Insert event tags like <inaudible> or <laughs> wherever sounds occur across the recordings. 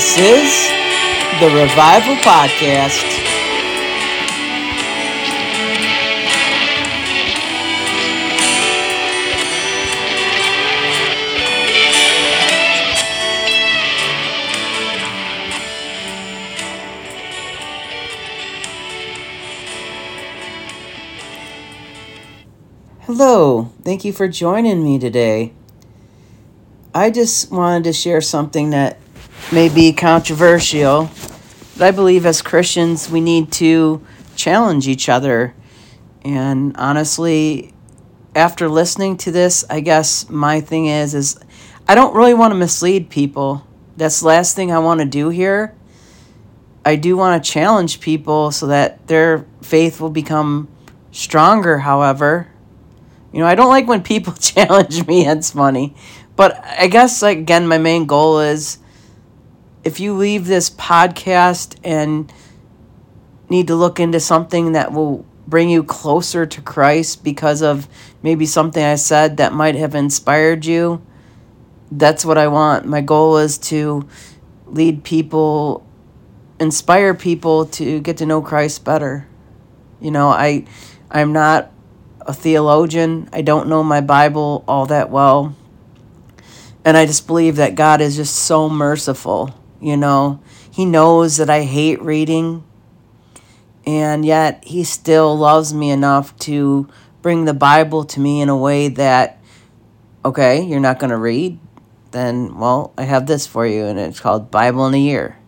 This is the Revival Podcast. Hello, thank you for joining me today. I just wanted to share something that may be controversial, but I believe as Christians we need to challenge each other. And honestly, after listening to this, I guess my thing is is I don't really want to mislead people. That's the last thing I want to do here. I do want to challenge people so that their faith will become stronger, however. You know, I don't like when people <laughs> challenge me, it's funny. But I guess like again my main goal is if you leave this podcast and need to look into something that will bring you closer to Christ because of maybe something I said that might have inspired you, that's what I want. My goal is to lead people, inspire people to get to know Christ better. You know, I I'm not a theologian. I don't know my Bible all that well. And I just believe that God is just so merciful, you know. He knows that I hate reading, and yet He still loves me enough to bring the Bible to me in a way that, okay, you're not going to read? Then, well, I have this for you, and it's called Bible in a Year.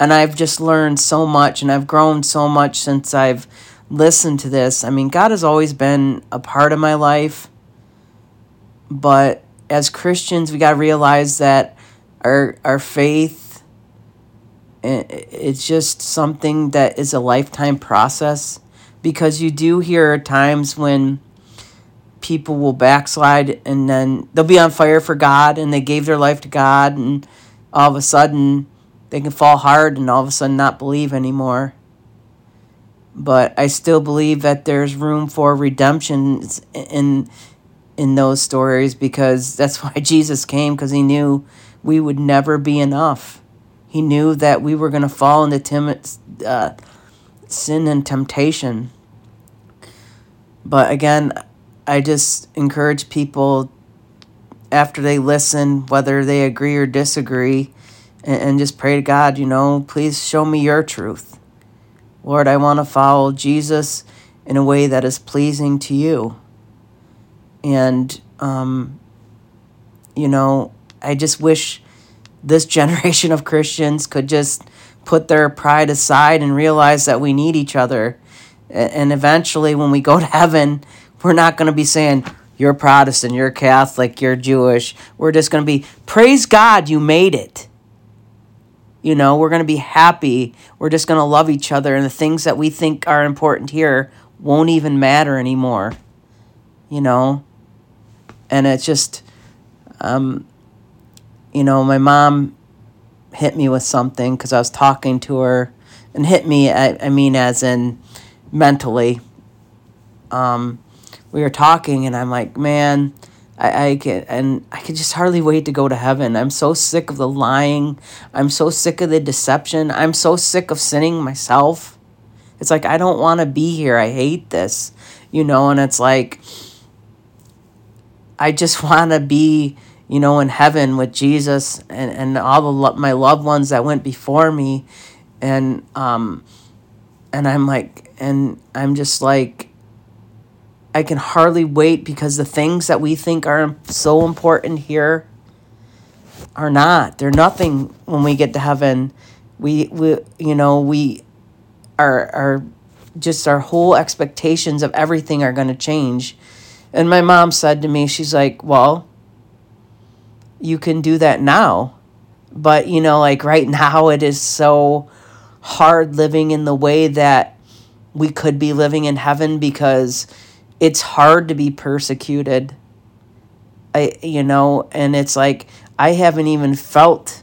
And I've just learned so much, and I've grown so much since I've listened to this. I mean, God has always been a part of my life, but as Christians, we got to realize that our our faith Eh, it's just something that is a lifetime process because you do hear times when people will backslide and then they'll be on fire for God and they gave their life to God and all of a sudden they can fall hard and all of a sudden not believe anymore. But I still believe that there's room for redemption in in those stories because that's <laughs> why Jesus came because he knew we would never be enough. He knew that we were going to fall into tim- uh, sin and temptation. But again, I just encourage people after they listen, whether they agree or disagree, and, and just pray to God, you know, please show me your truth. Lord, I want to follow Jesus in a way that is pleasing to you. And, um, you know, I just wish this generation of Christians could just put their pride aside and realize that we need each other. And eventually, when we go to heaven, we're not going to be saying, You're Protestant, you're Catholic, you're Jewish. We're just going to be, Praise God, you made it. You know, we're going to be happy. We're just going to love each other. And the things that we think are important here won't even matter anymore. You know? and it's just um, you know my mom hit me with something because i was talking to her and hit me I, I mean as in mentally um, we were talking and i'm like man I, I get and I can just hardly wait to go to heaven. I'm so sick of the lying. I'm so sick of the deception. I'm so sick of sinning myself. It's like I don't want to be here. I hate this. You know, and it's like I just <laughs> want to be, you know, in heaven with Jesus and, and all the lo- my loved ones that went before me. And, um, and I'm like, and I'm just like, I can hardly wait because the things that we think are so important here are not. They're nothing when we get to heaven. We, we you know, we are, are just our whole expectations of everything are going to change and my mom said to me, she's like, well, you can do that now. But, you know, like right now, it is so hard living in the way that we could be living in heaven because it's hard to be persecuted. I, you know, and it's like I haven't even felt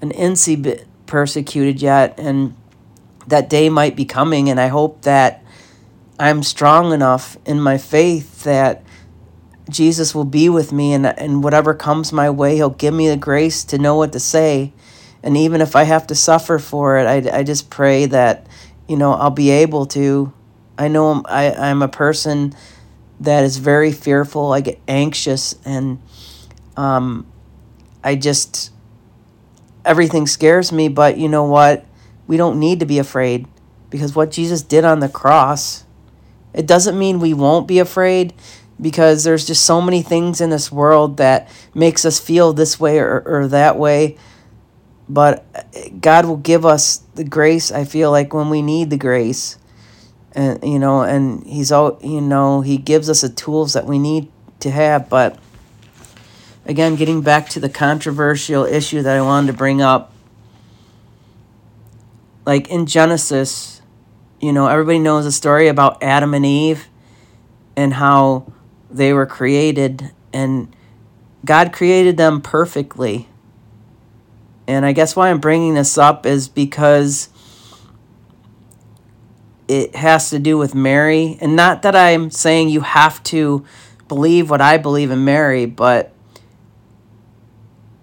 an incy bit persecuted yet, and that day might be coming, and I hope that I'm strong enough in my faith that Jesus will be with me and, and whatever comes my way, He'll give me the grace to know what to say and even if I have to suffer for it, I, I just pray that, you know, I'll be able to. I know I'm, I, I'm a person that is very fearful. I get anxious and um, I just, everything scares me. But you know what? We don't need to be afraid because what Jesus did on the cross, it doesn't mean we won't be afraid because there's just so many things in this world that makes us feel this way or, or that way but God will give us the grace. I feel like when we need the grace, and you know, and He's all you know, He gives us the tools that we need to have. But again, getting back to the controversial issue that I wanted to bring up, like in Genesis, you know, everybody knows the story about Adam and Eve, and how they were created, and God created them perfectly and I guess why I'm bringing this up is because it has to do with Mary. And not that I'm saying you have to believe what I believe in Mary, but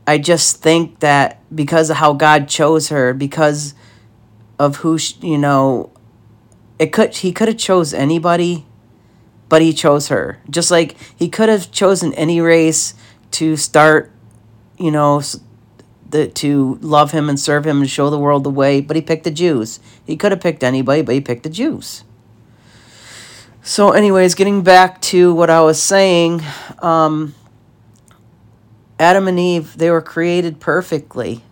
I just think that because of how God chose her, because of who, she, you know, it could he could have chose anybody, but he chose her. Just like he could have chosen any race to start, you know, the, to love him and serve him and show the world the way, but he picked the Jews. He could have picked anybody, but he picked the Jews. So, anyways, getting back to what I was saying, um, Adam and Eve, they were created perfectly.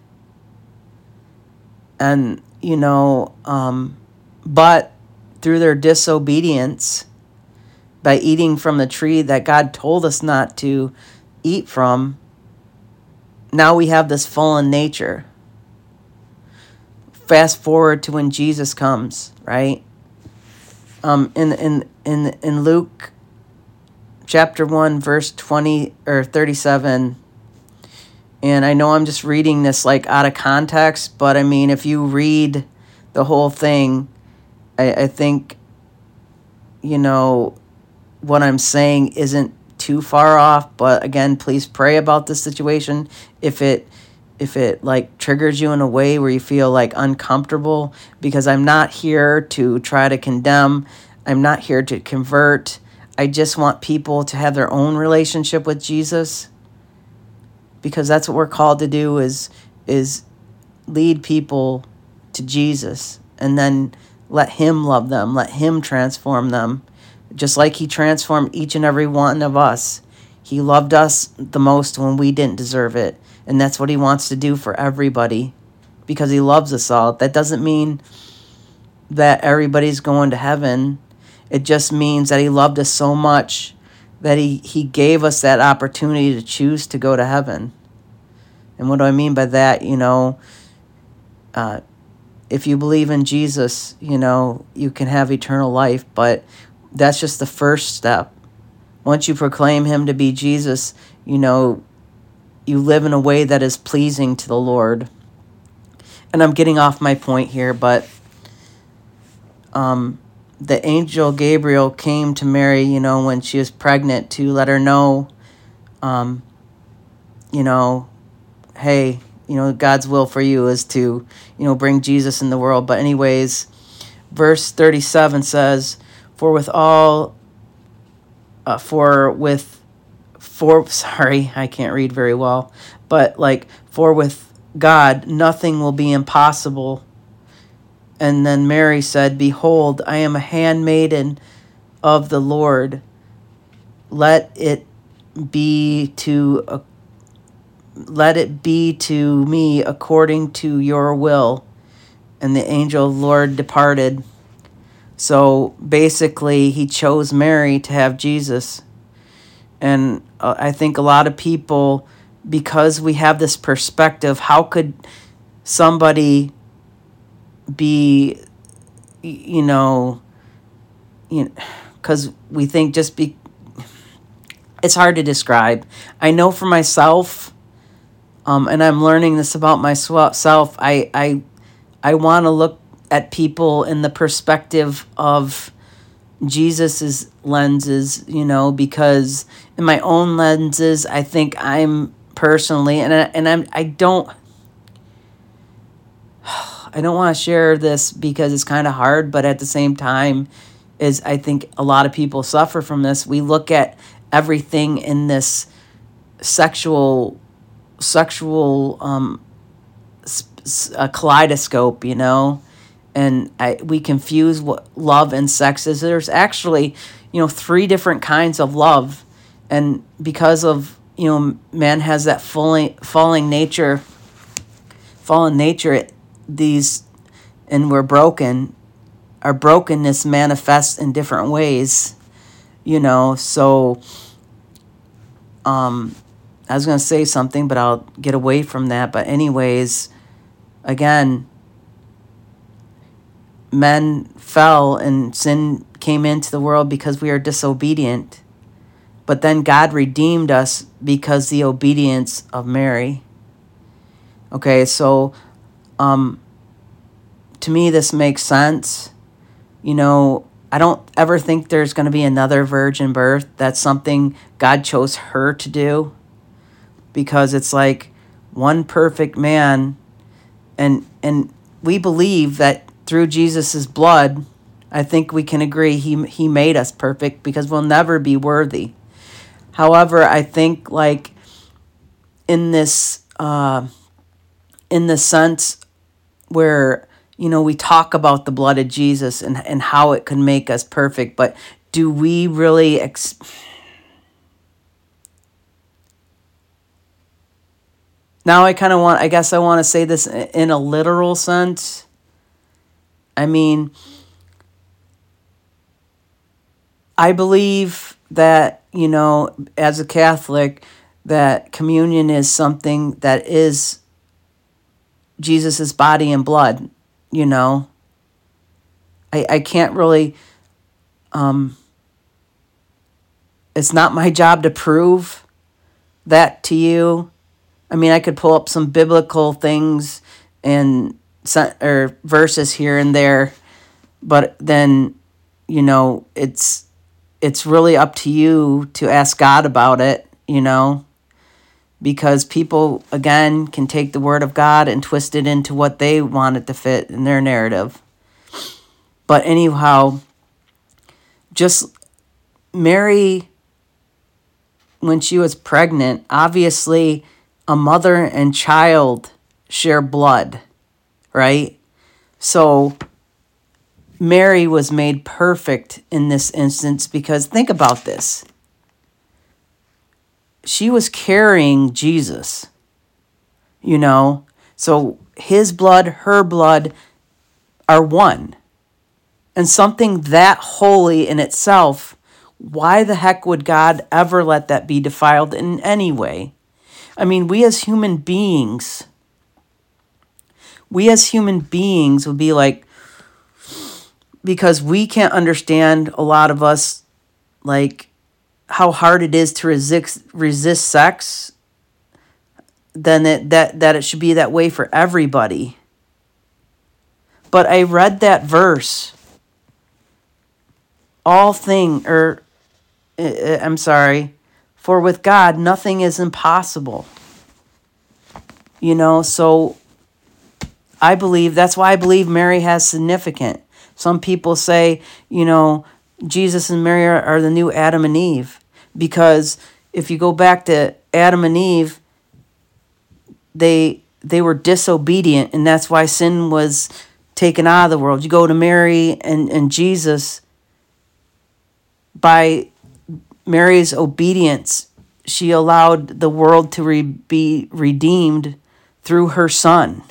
And, you know, um, but through their disobedience, by eating from the tree that God told us not to eat from, now we have this fallen nature. Fast forward to when Jesus comes, right? Um, in in in in Luke chapter 1 verse 20 or 37 and I know I'm just reading this like out of context, but I mean if you read the whole thing, I, I think you know what I'm saying isn't too far off, but again, please pray about this situation. If it if it like triggers you in a way where you feel like uncomfortable because I'm not here to try to condemn, I'm not here to convert. I just want people to have their own relationship with Jesus because that's what we're called to do is is lead people to Jesus and then let him love them, let him transform them just like He transformed each and every one of us. He loved us the most when we didn't deserve it. And that's what He wants to do for everybody because He loves us all. That doesn't mean that everybody's going to heaven. It just means that He loved us so much that He, he gave us that opportunity to choose to go to heaven. And what do I mean by that? You know, uh, if you believe in Jesus, you know, you can have eternal life. But that's just the first step. Once you proclaim him to be Jesus, you know, you live in a way that is pleasing to the Lord. And I'm getting off my point here, but um, the angel Gabriel came to Mary, you know, when she was pregnant to let her know, um, you know, hey, you know, God's will for you is to, you know, bring Jesus in the world. But, anyways, verse 37 says, for with all, uh, for with, for, sorry, I can't read very well, but like, for with God, nothing will be impossible. And then Mary said, Behold, I am a handmaiden of the Lord. Let it be to uh, let it be to me according to your will. And the angel Lord departed. So basically, he chose Mary to have Jesus. And uh, I think a lot of people, because we have this perspective, how could somebody be, you know, you know, because we think just be, it's hard to describe. I know for myself, um, and I'm learning this about myself. I I I want to look at people in the perspective of Jesus's lenses, you know, because in my own lenses, I think I'm personally, and I, and I'm I don't. <sighs> I don't want to share this because it's kind of hard, but at the same time, is I think a lot of people suffer from this. We look at everything in this sexual sexual um, a kaleidoscope, you know, and I, we confuse what love and sex is. There's actually, you know, three different kinds of love, and because of you know, man has that falling falling nature, fallen nature. It, these, and we're broken. Our brokenness manifests in different ways, you know. So, um, I was gonna say something, but I'll get away from that. But anyways again, men fell and sin came into the world because we are disobedient. But then God redeemed us because the obedience of Mary. Okay, so um, to me, this makes sense. You know, I don't ever think there's going to be another virgin birth. That's something God chose her to do because it's like one perfect man and and we believe that through Jesus' blood, I think we can agree he he made us perfect because we'll never be worthy. However, I think like in this uh, in the sense where you know we talk about the blood of Jesus and and how it can make us perfect, but do we really ex- Now I kind of want, I guess I want to say this in a literal sense. I mean, I believe that, you know, as a Catholic, that communion is something that is Jesus' body and blood, you know. I, I can't really, um, it's not my job to prove that to you I mean, I could pull up some biblical things and or verses here and there, but then, you know, it's it's really up to you to ask God about it, you know, because people again can take the word of God and twist it into what they want it to fit in their narrative. But anyhow, just Mary when she was pregnant, obviously a mother and child share blood, right? So Mary was made perfect in this instance because think about this. She was carrying Jesus, you know? So his blood, her blood are one. And something that holy in itself, why the heck would God ever let that be defiled in any way? I mean, we as human beings, we as human beings would be like, because we can't understand a lot of us, like, how hard it is to resist resist sex then it, that that it should be that way for everybody. But i read that verse. All thing or uh, uh, i'm sorry. For with God, nothing is impossible. You know, so I believe that's why I believe Mary has significant. Some people say, you know, Jesus and Mary are, are the new Adam and Eve because if you go back to Adam and Eve, they they were disobedient and that's why sin was taken out of the world. You go to Mary and, and Jesus by Mary's obedience, she allowed the world to re- be redeemed through her son.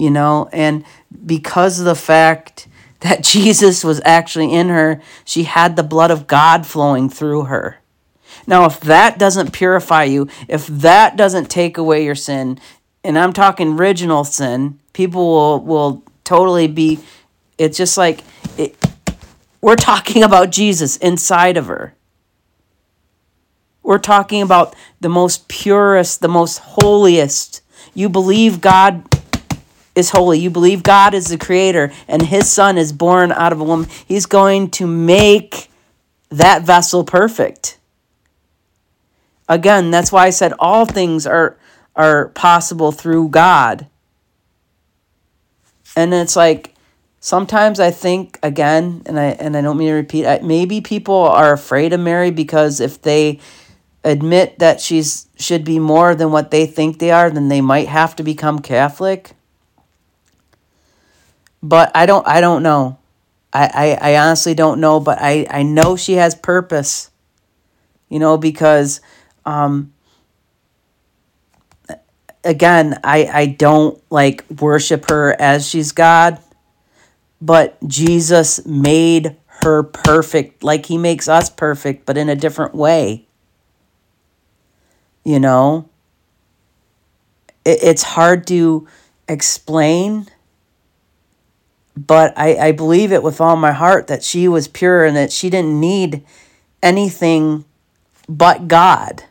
You know, and because of the fact <laughs> that Jesus was actually in her, she had the blood of God flowing through her. Now, if that doesn't purify you, if that doesn't take away your sin, and I'm talking original sin, people will, will totally be, it's just like, it, we're talking about Jesus inside of her. We're talking about the most purest, the most holiest. You believe God is holy. You believe God is the creator and his son is born out of a woman. He's going to make that vessel perfect. Again, that's why I said all things are are possible through God. And it's like sometimes I think again, and I and I don't mean to repeat. Maybe people are afraid of Mary because if they admit that she's should be more than what they think they are, then they might have to become Catholic. But I don't I don't know. I, I, I honestly don't know, but I, I know she has purpose. You know, because um again, I, I don't like worship her as she's God, but Jesus made her perfect like he makes us perfect, but in a different way. You know? It, it's hard to explain, but I, I believe it with all my heart that she was pure and that she didn't need anything but God.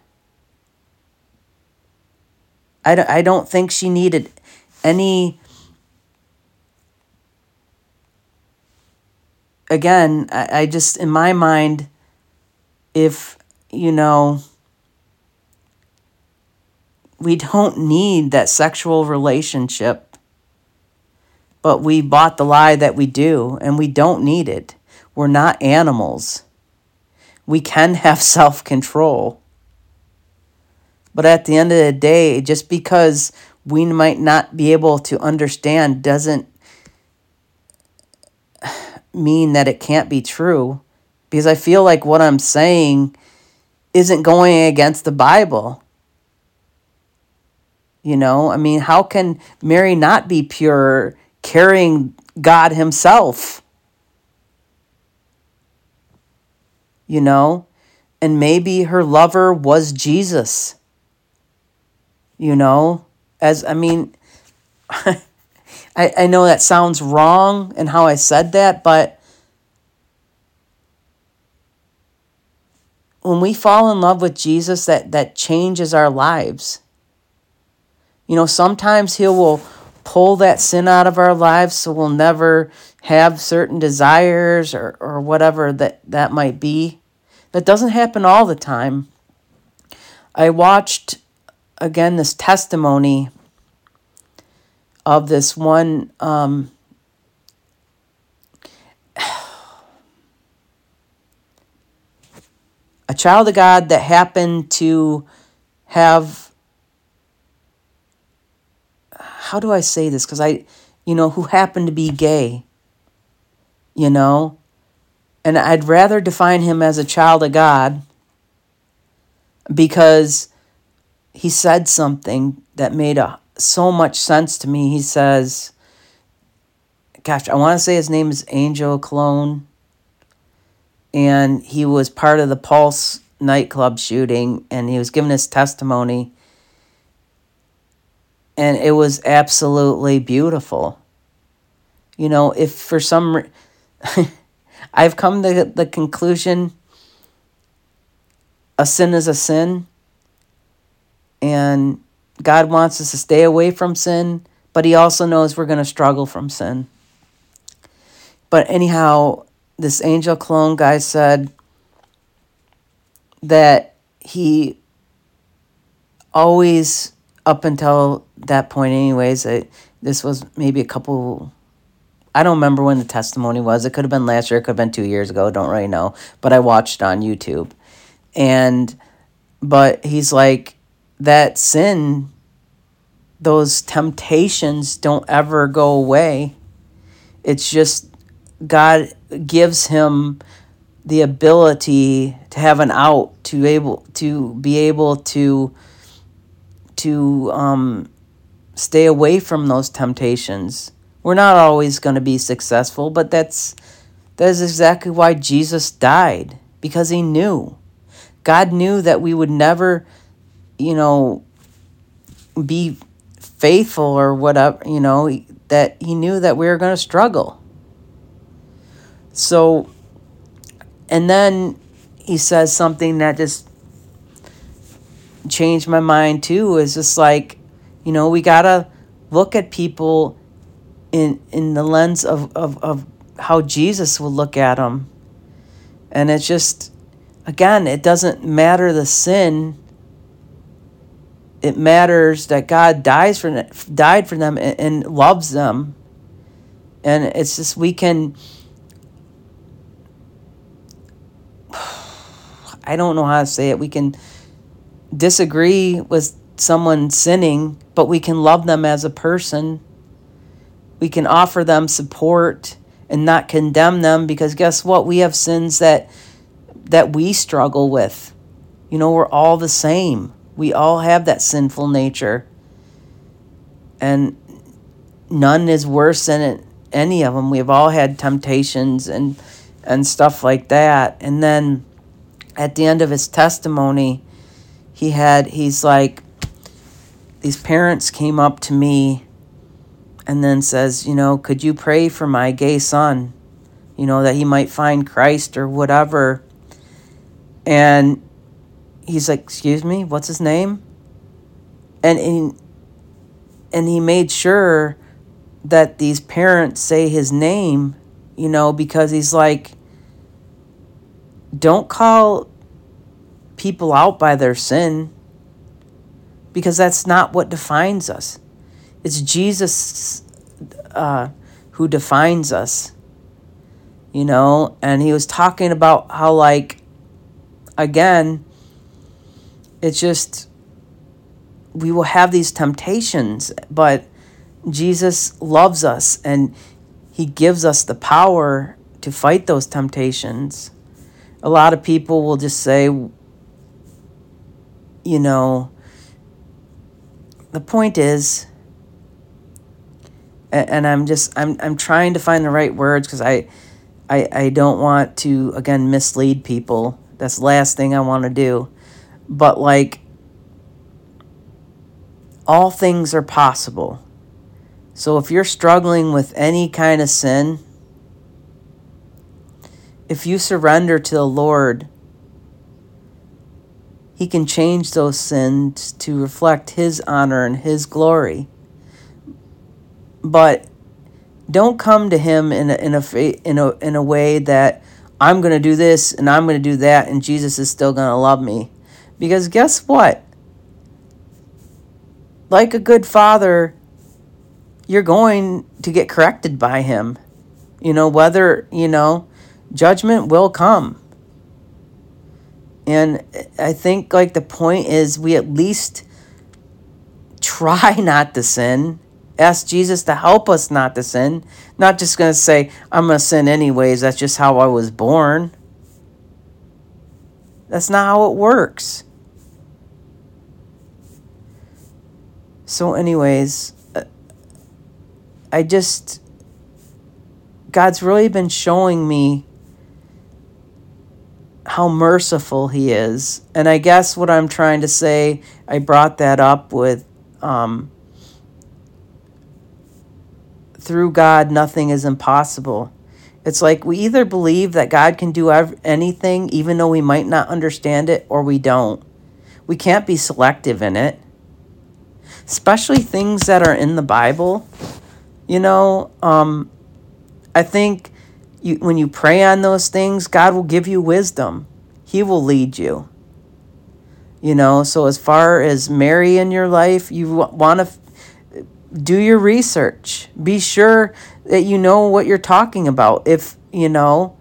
I don't, I don't think she needed any. Again, I, I just, in my mind, if, you know, we don't need that sexual relationship, but we bought the lie that we do, and we don't need it. We're not animals. We can <laughs> have self control. But at the end of the day, just because we might not be able to understand doesn't <sighs> mean that it can't be true. Because I feel like what I'm saying isn't going against the Bible. You know, I mean, how can Mary not be pure carrying God Himself? You know, and maybe her lover was Jesus you know as i mean <laughs> I, I know that sounds wrong and how i said that but when we fall in love with jesus that that changes our lives you know sometimes he will pull that sin out of our lives so we'll never have certain desires or, or whatever that that might be. That doesn't happen all the time. I watched again this testimony of this one um, <sighs> a child of God that happened to have how do I say this because I you know who happened to be gay you know and I'd rather define him as a child of God because he said something that made a, so much sense to me. He says, gosh, I want to say his name is Angel Colón. And he was part of the Pulse nightclub shooting, and he was giving his testimony. And it was absolutely beautiful. You know, if for some <laughs> I've come to the conclusion a sin is a sin and God wants us to stay away from sin, but He also knows we're going to struggle from sin. But anyhow, this Angel Colón guy said that he always, up until that point, anyways, this was maybe a couple. I don't remember when the testimony was. It could have been last year, it could have been two years ago. Don't really know. But I watched on YouTube. And, but he's like, that sin, those temptations don't ever go away. It's just God gives him the ability to have an out to able to be able to to um, stay away from those temptations. We're not always going to be successful, but that's that is exactly why Jesus died because he knew. God knew that we would never you know, be faithful or whatever, you know, that he knew that we were going to struggle. So, and then he says something that just changed my mind too is just like, you know, we got to look at people in in the lens of, of, of how Jesus will look at them. And it's just, again, it doesn't matter the sin it matters that God dies for died for them and, and loves them And it's just, we can. <sighs> I don't know how to say it. We can disagree with someone sinning, but we can love them as a person. We can offer them support and not condemn them because guess what? We have sins that that we struggle with. You know, we're all the same. We all have that sinful nature. And none is worse than it, any of them. We've all had temptations and and stuff like that. And then at the end of his testimony, he had he's like these parents came up to me and then says, you know, could you pray for my gay son? You know, that he might find Christ or whatever. And he's like, excuse me, what's his name? And, and, and he made sure that these parents say his name, you know, because he's like, don't call people out by their sin because that's not what defines us. It's Jesus uh, who defines us, you know? And he was talking about how, like, again, it's just, we will have these temptations, but Jesus loves us and he gives us the power to fight those temptations. A lot of people will just say, you know, the point is, and I'm just I'm I'm trying to find the right words because I, I I don't want to again mislead people. That's the last thing I want to do, but like all things are possible. So if you're struggling with any kind of sin, if you surrender to the Lord he can change those sins to reflect His honor and His glory. But don't come to Him in a, in a, in a, in a way that I'm going to do this and I'm going to do that and Jesus is still going to love me. Because guess what? Like a good father, you're going to get corrected by Him. You know, whether, you know, judgment will come. And I think like the point is we at least try <laughs> not to sin. Ask Jesus to help us not to sin. Not just going to say, I'm going to sin anyways. That's just how I was born. That's not how it works. So, anyways, uh, I just, God's really been showing me how merciful he is. And I guess what I'm trying to say, I brought that up with um, through God, nothing is impossible. It's like we either believe that God can do anything, even though we might not understand it, or we don't. We can't be selective in it, especially things that are in the Bible. You know, um, I think you, when you pray on those things, God will give you wisdom. He will lead you. You know, so as far as Mary in your life, you want to f- do your research. Be sure that you know what you're talking about. If, you know,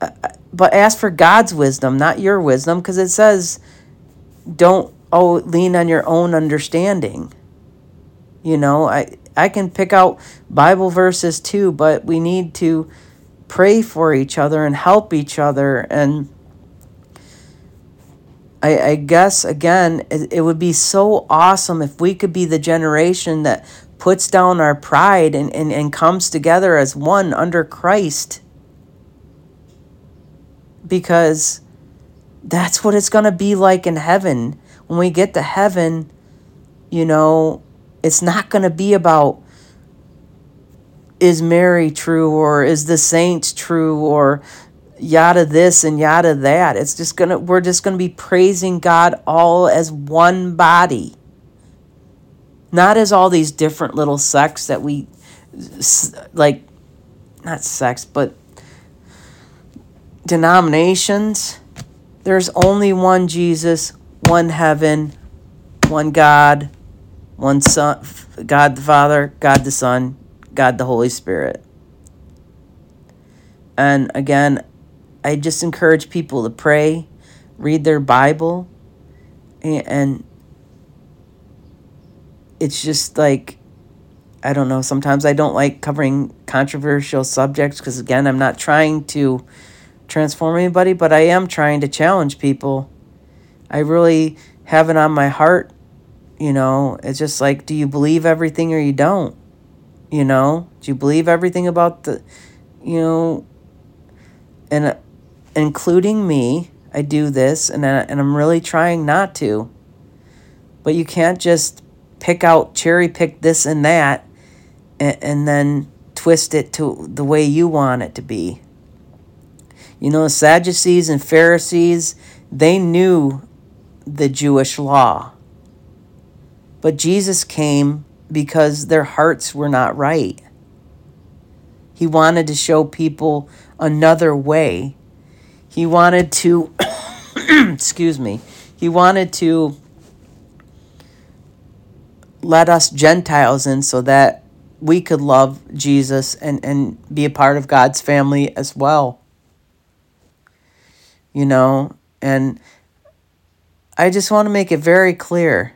uh, uh, but ask for God's wisdom, not your wisdom, because it says don't oh lean on your own understanding. You know, I I can pick out Bible verses too, but we need to pray for each other and help each other. And I, I guess, again, it, it would be so awesome if we could be the generation that puts down our pride and, and, and comes together as one under Christ. Because that's what it's going to be like in heaven. When we get to heaven, you know, it's not going to be about is Mary true or is the saints true or yada this and yada that. It's just going to we're just going to be praising God all as one body. Not as all these different little sects that we like not sects, but denominations. There's only one Jesus, one heaven, one God, one Son, God the Father, God the Son, God the Holy Spirit. And again, I just encourage people to pray, read their Bible, and it's just like I don't know, sometimes I don't like covering controversial subjects because again, I'm not trying to transform anybody, but I am trying to challenge people. I really have it on my heart, you know. It's just like do you believe everything or you don't? You know? Do you believe everything about the you know and uh, including me, I do this and I, and I'm really trying not to. But you can't just pick out cherry pick this and that and, and then twist it to the way you want it to be. You know, Sadducees and Pharisees, they knew the Jewish law. But Jesus came because their hearts were not right. He wanted to show people another way. He wanted to, <coughs> excuse me, he wanted to let us Gentiles in so that we could love Jesus and, and be a part of God's family as well. You know, and I just want to make it very clear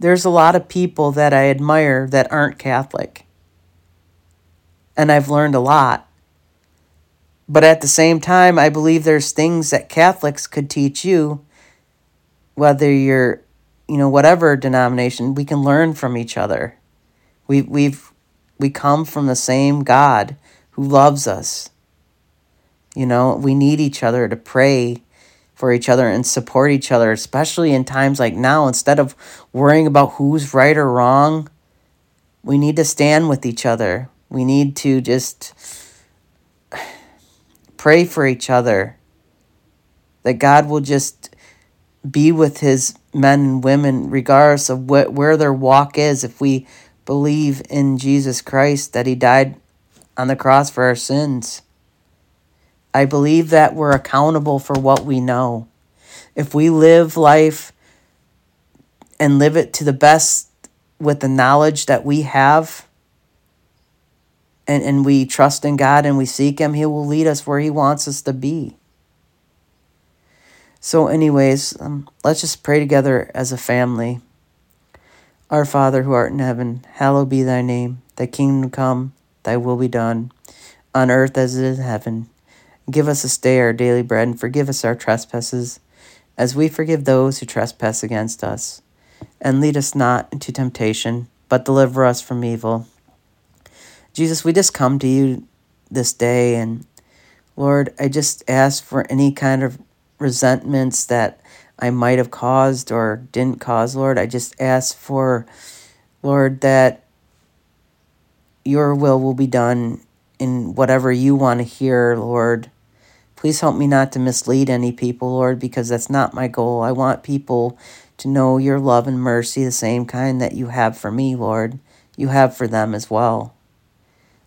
there's a lot of people that I admire that aren't Catholic. And I've learned a lot. But at the same time, I believe there's things that Catholics could teach you, whether you're, you know, whatever denomination, we can learn from each other. We we've we come from the same God who loves us. You know, we need each other to pray for each other and support each other, especially in times like now. Instead of worrying about who's right or wrong, we need to stand with each other. We need to just pray for each other. That God will just be with his men and women regardless of what where their walk is if we believe in Jesus Christ, that He died on the cross for our sins. I believe that we're accountable for what we know. If we live life and live it to the best with the knowledge that we have, and, and we trust in God and we seek Him, He will lead us where He wants us to be. So, anyways, um, let's just pray together as a family. Our Father who art in heaven, hallowed be thy name. Thy kingdom come, thy will be done, on earth as it is in heaven. Give us this day our daily bread, and forgive us our trespasses, as we forgive those who trespass against us. And lead us not into temptation, but deliver us from evil. Jesus, we just come to you this day, and Lord, I just ask for any kind of resentments that I might have caused or didn't cause, Lord. I just ask for, Lord, that your will will be done in whatever you want to hear, Lord. Please help me not to mislead any people, Lord, because that's not my goal. I want people to know your love and mercy, the same kind that you have for me, Lord. You have for them as well.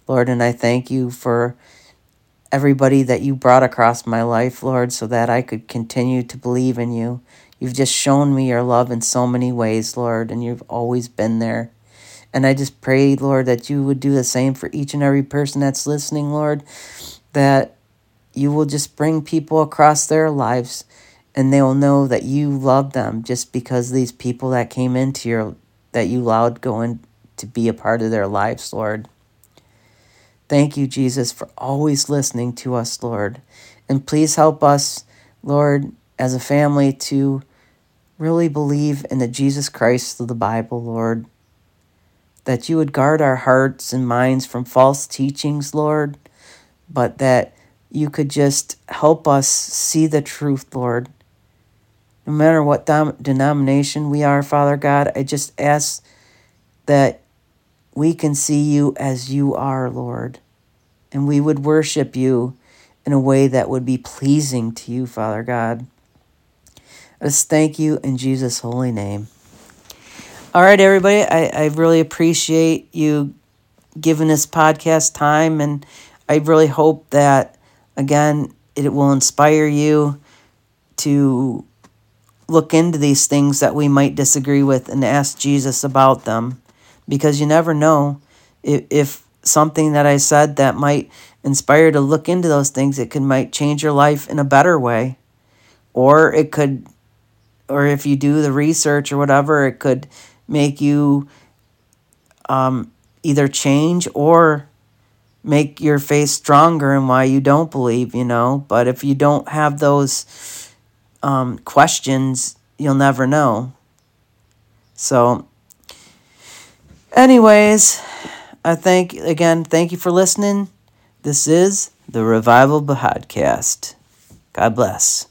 Lord, and I thank you for everybody that you brought across my life, Lord, so that I could continue to believe in you. You've just shown me your love in so many ways, Lord, and you've always been there. And I just pray, Lord, that you would do the same for each and every person that's listening, Lord, that you will just bring people across their lives and they will know that you love them just because these people that came into your that you allowed going to be a part of their lives, Lord. Thank you, Jesus, for always listening to us, Lord. And please help us, Lord, as a family to really believe in the Jesus Christ of the Bible, Lord. That you would guard our hearts and minds from false teachings, Lord, but that you could just help us see the truth, Lord. No matter what dom- denomination we are, Father God, I just ask that we can see you as you are, Lord, and we would worship you in a way that would be pleasing to you, Father God. Just thank you in Jesus' holy name. All right, everybody, I, I really appreciate you giving this podcast time, and I really hope that, again, it will inspire you to look into these things that we might disagree with and ask Jesus about them because you never know. if, if something that I said that might inspire to look into those things, it could might change your life in a better way. Or it could or if you do the research or whatever, it could make you um, either change or make your faith stronger and why you don't believe, you know. But if you don't have those um, questions, you'll never know. So, anyways, I thank again, thank you for listening. This is the Revival Podcast. God bless.